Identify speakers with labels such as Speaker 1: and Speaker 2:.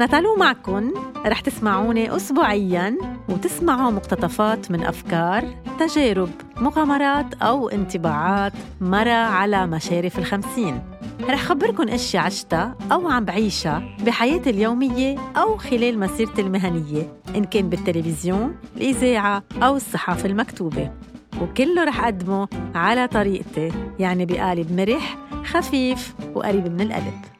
Speaker 1: نتالو معكن رح تسمعوني أسبوعياً وتسمعوا مقتطفات من أفكار تجارب مغامرات أو انطباعات مرة على مشارف الخمسين. رح خبركن اشياء عشتها أو عم بعيشها بحياتي اليومية أو خلال مسيرتي المهنية إن كان بالتلفزيون الإذاعة أو الصحافة المكتوبة. وكله رح أقدمه على طريقتي يعني بقالب مرح خفيف وقريب من القلب.